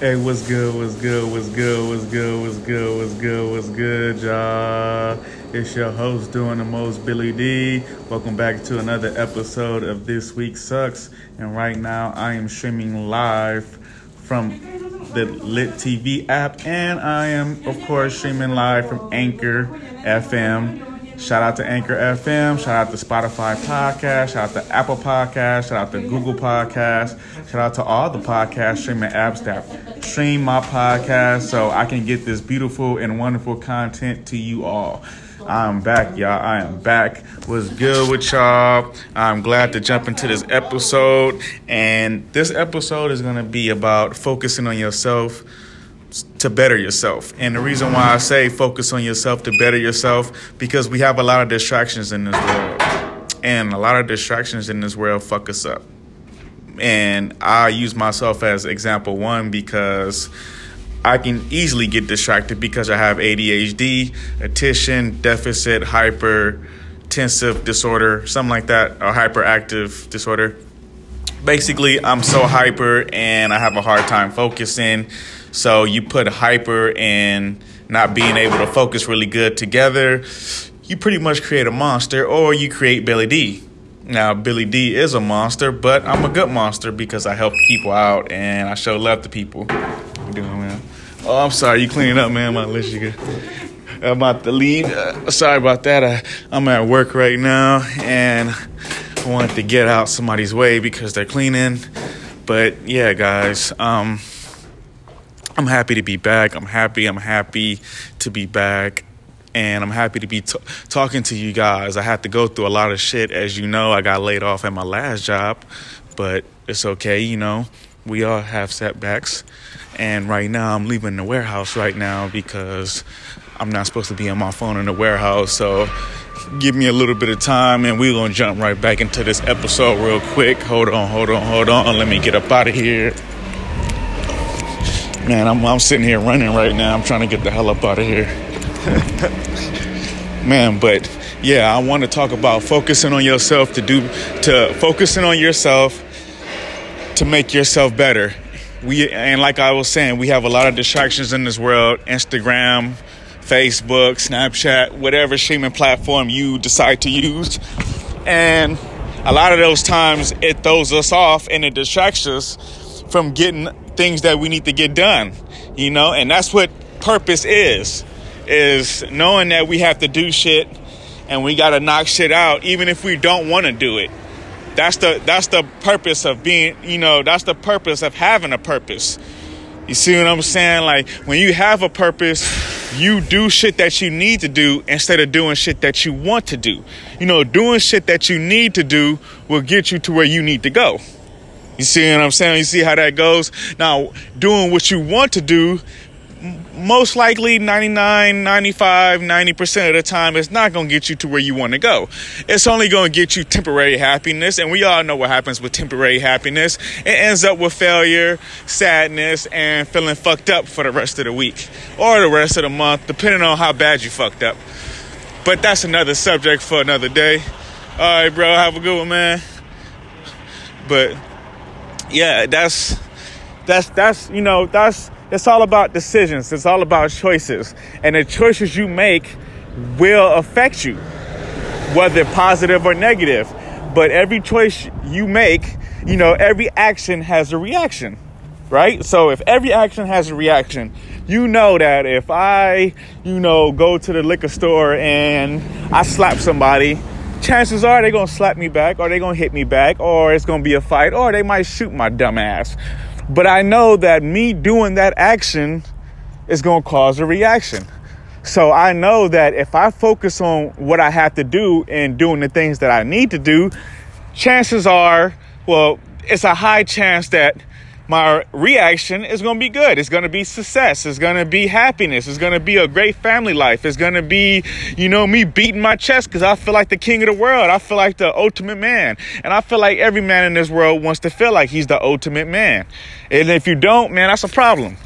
Hey, what's good? What's good? What's good? What's good? What's good? What's good? What's good, y'all? It's your host doing the most, Billy D. Welcome back to another episode of This Week Sucks. And right now, I am streaming live from the Lit TV app, and I am, of course, streaming live from Anchor FM. Shout out to Anchor FM. Shout out to Spotify Podcast. Shout out to Apple Podcast. Shout out to Google Podcast. Shout out to all the podcast streaming apps that stream my podcast so I can get this beautiful and wonderful content to you all. I'm back, y'all. I am back. What's good with y'all? I'm glad to jump into this episode. And this episode is going to be about focusing on yourself to better yourself. And the reason why I say focus on yourself to better yourself because we have a lot of distractions in this world. And a lot of distractions in this world fuck us up. And I use myself as example one because I can easily get distracted because I have ADHD, attention deficit hypertensive disorder, something like that, or hyperactive disorder. Basically, I'm so hyper and I have a hard time focusing so you put hyper and not being able to focus really good together, you pretty much create a monster or you create Billy D. Now, Billy D is a monster, but I'm a good monster because I help people out and I show love to people. What you doing, man? Oh, I'm sorry. You cleaning up, man. My list, you I'm about to leave. Uh, sorry about that. I, I'm at work right now and I wanted to get out somebody's way because they're cleaning. But yeah, guys. Um, I'm happy to be back. I'm happy. I'm happy to be back. And I'm happy to be t- talking to you guys. I had to go through a lot of shit. As you know, I got laid off at my last job, but it's okay. You know, we all have setbacks. And right now, I'm leaving the warehouse right now because I'm not supposed to be on my phone in the warehouse. So give me a little bit of time and we're going to jump right back into this episode real quick. Hold on, hold on, hold on. Let me get up out of here. Man, I'm, I'm sitting here running right now. I'm trying to get the hell up out of here. Man, but yeah, I want to talk about focusing on yourself to do, to focusing on yourself to make yourself better. We, and like I was saying, we have a lot of distractions in this world Instagram, Facebook, Snapchat, whatever streaming platform you decide to use. And a lot of those times it throws us off and it distracts us from getting things that we need to get done, you know, and that's what purpose is, is knowing that we have to do shit and we got to knock shit out, even if we don't want to do it. That's the that's the purpose of being, you know, that's the purpose of having a purpose. You see what I'm saying? Like when you have a purpose, you do shit that you need to do instead of doing shit that you want to do. You know, doing shit that you need to do will get you to where you need to go. You see what I'm saying? You see how that goes? Now, doing what you want to do, most likely 99, 95, 90% of the time, it's not going to get you to where you want to go. It's only going to get you temporary happiness. And we all know what happens with temporary happiness. It ends up with failure, sadness, and feeling fucked up for the rest of the week or the rest of the month, depending on how bad you fucked up. But that's another subject for another day. All right, bro. Have a good one, man. But yeah, that's that's that's you know that's it's all about decisions. It's all about choices, and the choices you make will affect you, whether positive or negative. But every choice you make, you know, every action has a reaction, right? So if every action has a reaction, you know that if I, you know, go to the liquor store and I slap somebody, chances are they're gonna slap me back or they're gonna hit me back or it's gonna be a fight or they might shoot my dumb ass. But I know that me doing that action is gonna cause a reaction. So I know that if I focus on what I have to do and doing the things that I need to do, chances are, well, it's a high chance that my reaction is going to be good. It's going to be success. It's going to be happiness. It's going to be a great family life. It's going to be, you know, me beating my chest because I feel like the king of the world. I feel like the ultimate man. And I feel like every man in this world wants to feel like he's the ultimate man. And if you don't, man, that's a problem.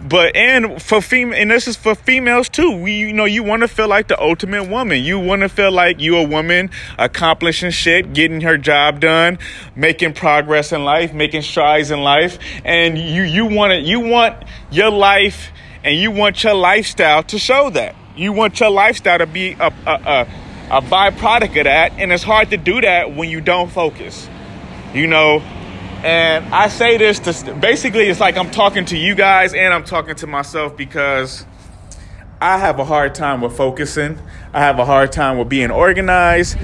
But and for fem and this is for females too. We you know you want to feel like the ultimate woman. You want to feel like you a woman accomplishing shit, getting her job done, making progress in life, making strides in life, and you you want it. You want your life and you want your lifestyle to show that. You want your lifestyle to be a a, a, a byproduct of that, and it's hard to do that when you don't focus. You know, and I say this to basically, it's like I'm talking to you guys and I'm talking to myself because I have a hard time with focusing. I have a hard time with being organized.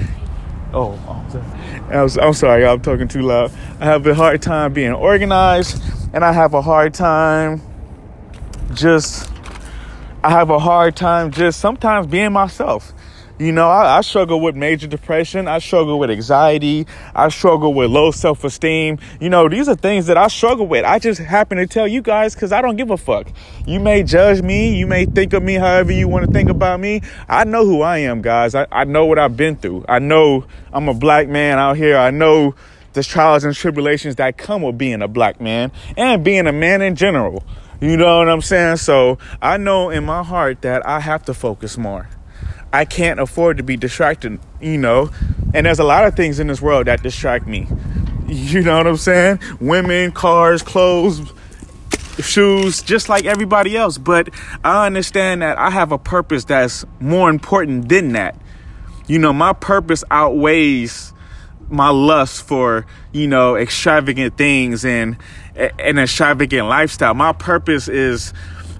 Oh, I'm sorry. I'm sorry, I'm talking too loud. I have a hard time being organized, and I have a hard time just. I have a hard time just sometimes being myself. You know, I, I, struggle with major depression. I struggle with anxiety. I struggle with low self esteem. You know, these are things that I struggle with. I just happen to tell you guys because I don't give a fuck. You may judge me. You may think of me however you want to think about me. I know who I am, guys. I, I know what I've been through. I know I'm a black man out here. I know the trials and tribulations that come with being a black man and being a man in general. You know what I'm saying? So I know in my heart that I have to focus more. I can't afford to be distracted, you know. And there's a lot of things in this world that distract me. You know what I'm saying? Women, cars, clothes, shoes, just like everybody else. But I understand that I have a purpose that's more important than that. You know, my purpose outweighs my lust for, you know, extravagant things and an extravagant lifestyle. My purpose is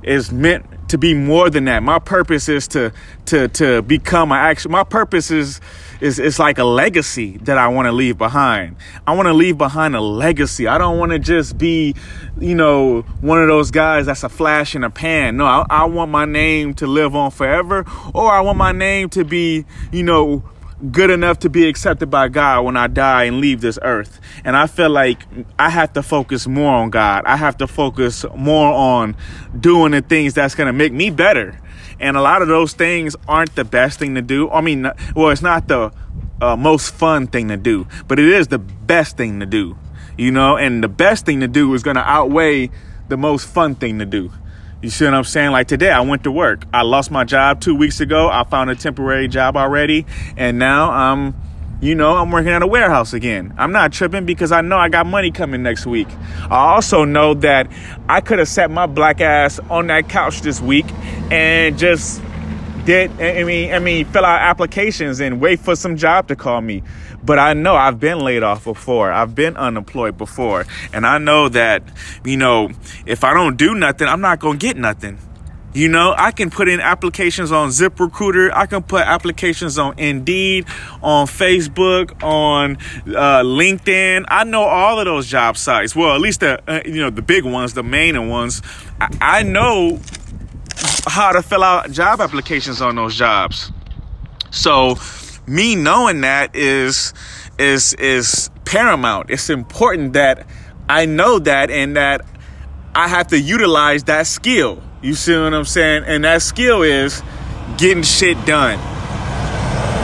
is meant to be more than that. My purpose is to to to become an action. My purpose is is it's like a legacy that I want to leave behind. I want to leave behind a legacy. I don't want to just be, you know, one of those guys that's a flash in a pan. No, I, I want my name to live on forever, or I want my name to be, you know, good enough to be accepted by God when I die and leave this earth. And I feel like I have to focus more on God. I have to focus more on doing the things that's going to make me better. And a lot of those things aren't the best thing to do. I mean, well, it's not the uh, most fun thing to do, but it is the best thing to do, you know, and the best thing to do is going to outweigh the most fun thing to do. You see what I'm saying? Like today, I went to work. I lost my job two weeks ago. I found a temporary job already. And now I'm, you know, I'm working at a warehouse again. I'm not tripping because I know I got money coming next week. I also know that I could have sat my black ass on that couch this week and just did, I mean, I mean, fill out applications and wait for some job to call me. But I know I've been laid off before. I've been unemployed before. And I know that, you know, if I don't do nothing, I'm not to get nothing. You know, I can put in applications on ZipRecruiter. I can put applications on Indeed, on Facebook, on uh, LinkedIn. I know all of those job sites. Well, at least the uh, you know the big ones, the main ones. I, I know how to fill out job applications on those jobs. So me knowing that is is is paramount. It's important that I know that and that I have to utilize that skill. You see what I'm saying? And that skill is getting shit done.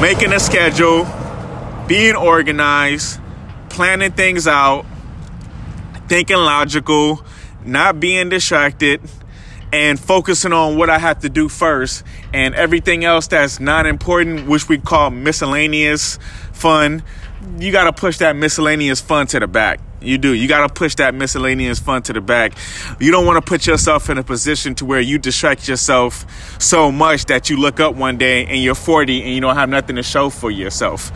Making a schedule, being organized, planning things out, thinking logical, not being distracted, and focusing on what I have to do first and everything else that's not important, which we call miscellaneous fun, you got to push that miscellaneous fun to the back. You do. You got to push that miscellaneous fun to the back. You don't want to put yourself in a position to where you distract yourself so much that you look up one day and you're 40 and you don't have nothing to show for yourself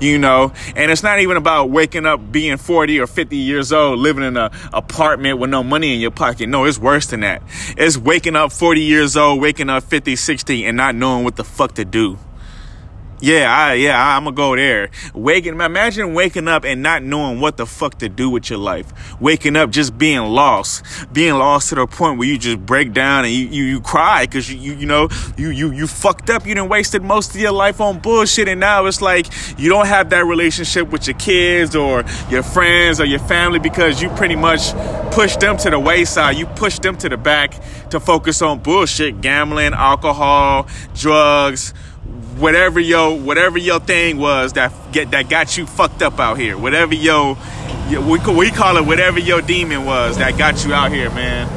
you know? And it's not even about waking up being 40 or 50 years old living in an apartment with no money in your pocket. No it's worse than that. It's waking up 40 years old waking up 50 60 and not knowing what the fuck to do yeah, I, yeah, I'm gonna go there. Waking, imagine waking up and not knowing what the fuck to do with your life. Waking up just being lost, being lost to the point where you just break down and you you, you cry because you, you you know you you you fucked up. You done wasted most of your life on bullshit, and now it's like you don't have that relationship with your kids or your friends or your family because you pretty much pushed them to the wayside. You pushed them to the back to focus on bullshit, gambling, alcohol, drugs whatever your whatever your thing was that get that got you fucked up out here. Whatever your we we call it whatever your demon was that got you out here, man.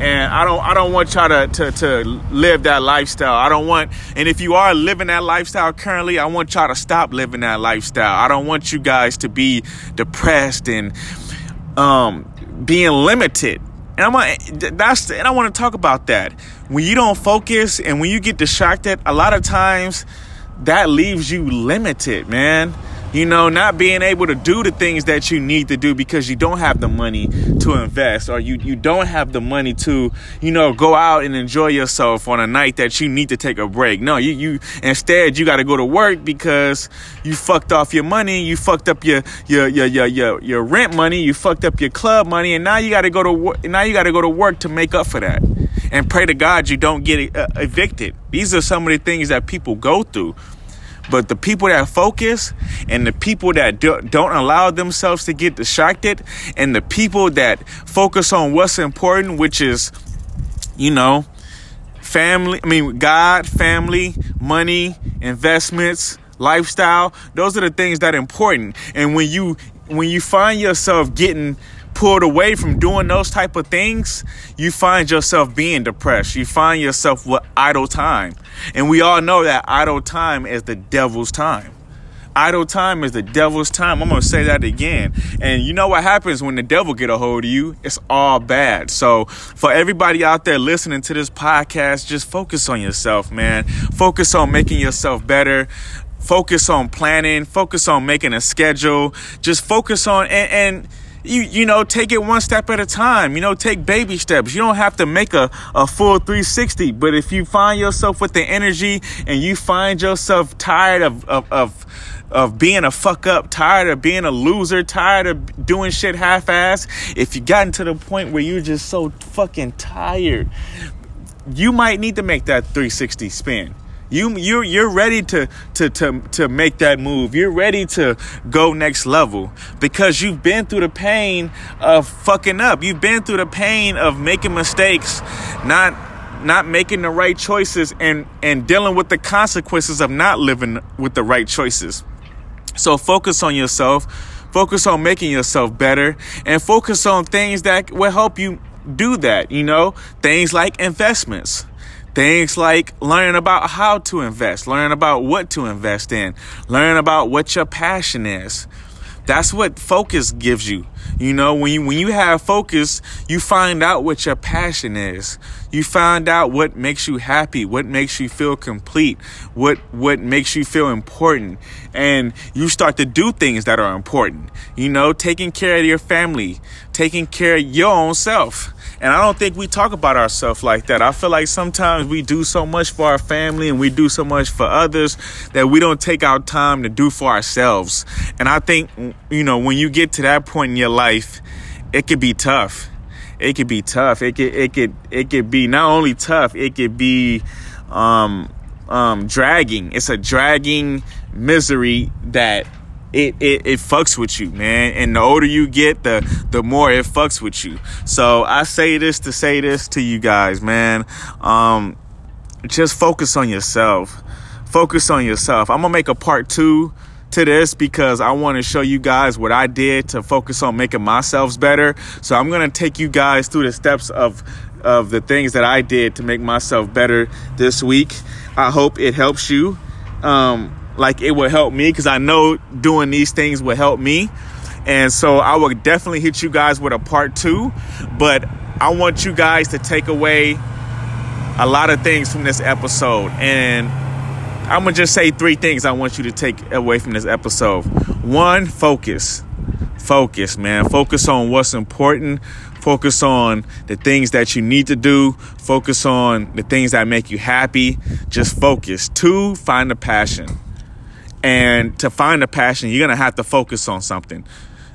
and I don't I don't want y'all to, to to live that lifestyle. I don't want and if you are living that lifestyle currently, I want y'all to stop living that lifestyle. I don't want you guys to be depressed and um being limited. And I'm gonna, that's and I want to talk about that. When you don't focus and when you get distracted, a lot of times that leaves you limited, man you know, not being able to do the things that you need to do because you don't have the money to invest or you, you don't have the money to, you know, go out and enjoy yourself on a night that you need to take a break. No, you, you instead you got to go to work because you fucked off your money, you fucked up your, your, your, your, your, your rent money, you fucked up your club money, and now you got to go to work, now you got to go to work to make up for that. And pray to God you don't get uh, evicted. These are some of the things that people go through but the people that focus and the people that do, don't allow themselves to get distracted and the people that focus on what's important, which is, you know, family, I mean, God, family, money, investments, lifestyle, those are the things that are important. And when you, when you find yourself getting pulled away from doing those type of things, you find yourself being depressed. You find yourself with idle time. And we all know that idle time is the devil's time. Idle time is the devil's time. I'm to say that again. And you know what happens when the devil get a hold of you? It's all bad. So for everybody out there listening to this podcast, just focus on yourself, man. Focus on making yourself better focus on planning focus on making a schedule just focus on and, and you you know take it one step at a time you know take baby steps you don't have to make a, a full 360 but if you find yourself with the energy and you find yourself tired of of, of of being a fuck up, tired of being a loser, tired of doing shit half ass, if you gotten to the point where you're just so fucking tired, you might need to make that 360 spin. You you you're ready to to to to make that move. You're ready to go next level because you've been through the pain of fucking up. You've been through the pain of making mistakes, not not making the right choices and and dealing with the consequences of not living with the right choices. So focus on yourself. Focus on making yourself better and focus on things that will help you do that, you know? Things like investments Things like learning about how to invest, learning about what to invest in, learning about what your passion is. That's what focus gives you. You know, when you when you have focus, you find out what your passion is. You find out what makes you happy, what makes you feel complete, what what makes you feel important, and you start to do things that are important. You know, taking care of your family, taking care of your own self. And I don't think we talk about ourselves like that. I feel like sometimes we do so much for our family and we do so much for others that we don't take our time to do for ourselves. And I think, you know, when you get to that point in your life, it could be tough. It could be tough. It could it could it could be not only tough, it could be um um dragging. It's a dragging misery that it, it it fucks with you, man. And the older you get, the the more it fucks with you. So I say this to say this to you guys, man. Um, just focus on yourself. Focus on yourself. I'm gonna make a part two to this because I want to show you guys what I did to focus on making myself better. So I'm gonna take you guys through the steps of of the things that I did to make myself better this week. I hope it helps you. Um, like it will help me because I know doing these things will help me. And so I will definitely hit you guys with a part two. But I want you guys to take away a lot of things from this episode. And I'm to just say three things I want you to take away from this episode. One, focus. Focus, man. Focus on what's important. Focus on the things that you need to do. Focus on the things that make you happy. Just focus. Two, find a passion. And to find a passion, you're gonna have to focus on something.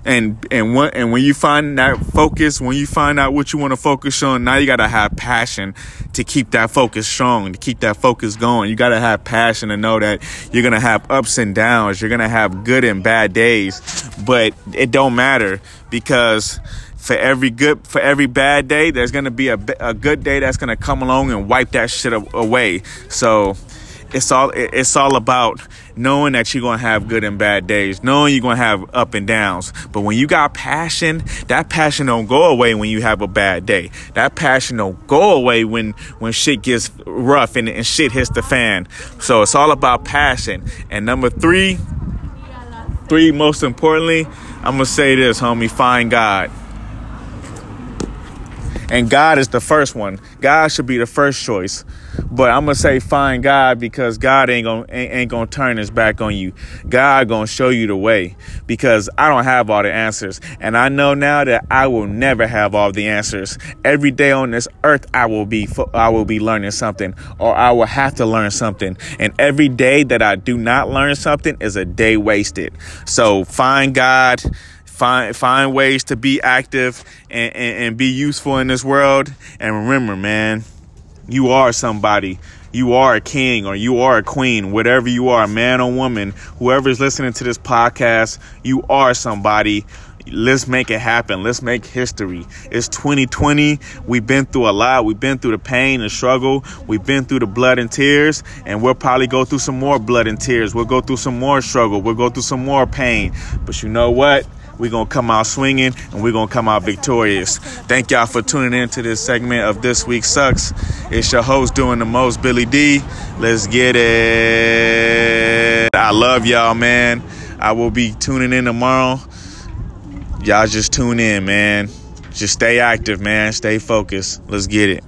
And and when and when you find that focus, when you find out what you want to focus on, now you gotta have passion to keep that focus strong, to keep that focus going. You gotta have passion to know that you're gonna have ups and downs, you're gonna have good and bad days, but it don't matter because for every good for every bad day there's going to be a, a good day that's going to come along and wipe that shit away so it's all it's all about knowing that you're gonna have good and bad days, knowing you're gonna have up and downs. But when you got passion, that passion don't go away when you have a bad day. That passion don't go away when when shit gets rough and, and shit hits the fan. So it's all about passion. And number three, three most importantly, I'm gonna say this, homie, find God. And God is the first one. God should be the first choice. But I'm gonna say find God because God ain't gonna ain't, ain't, gonna turn his back on you. God gonna show you the way because I don't have all the answers, and I know now that I will never have all the answers. Every day on this earth, I will be I will be learning something, or I will have to learn something. And every day that I do not learn something is a day wasted. So find God find find ways to be active and, and, and, be useful in this world and remember man you are somebody. You are a king or you are a queen, whatever you are, man or woman, whoever is listening to this podcast, you are somebody. Let's make it happen. Let's make history. It's 2020. We've been through a lot. We've been through the pain, the struggle. We've been through the blood and tears, and we'll probably go through some more blood and tears. We'll go through some more struggle. We'll go through some more pain. But you know what? We're going to come out swinging and we're going to come out victorious. Thank y'all for tuning in to this segment of This Week Sucks. It's your host doing the most, Billy D. Let's get it. I love y'all, man. I will be tuning in tomorrow. Y'all just tune in, man. Just stay active, man. Stay focused. Let's get it.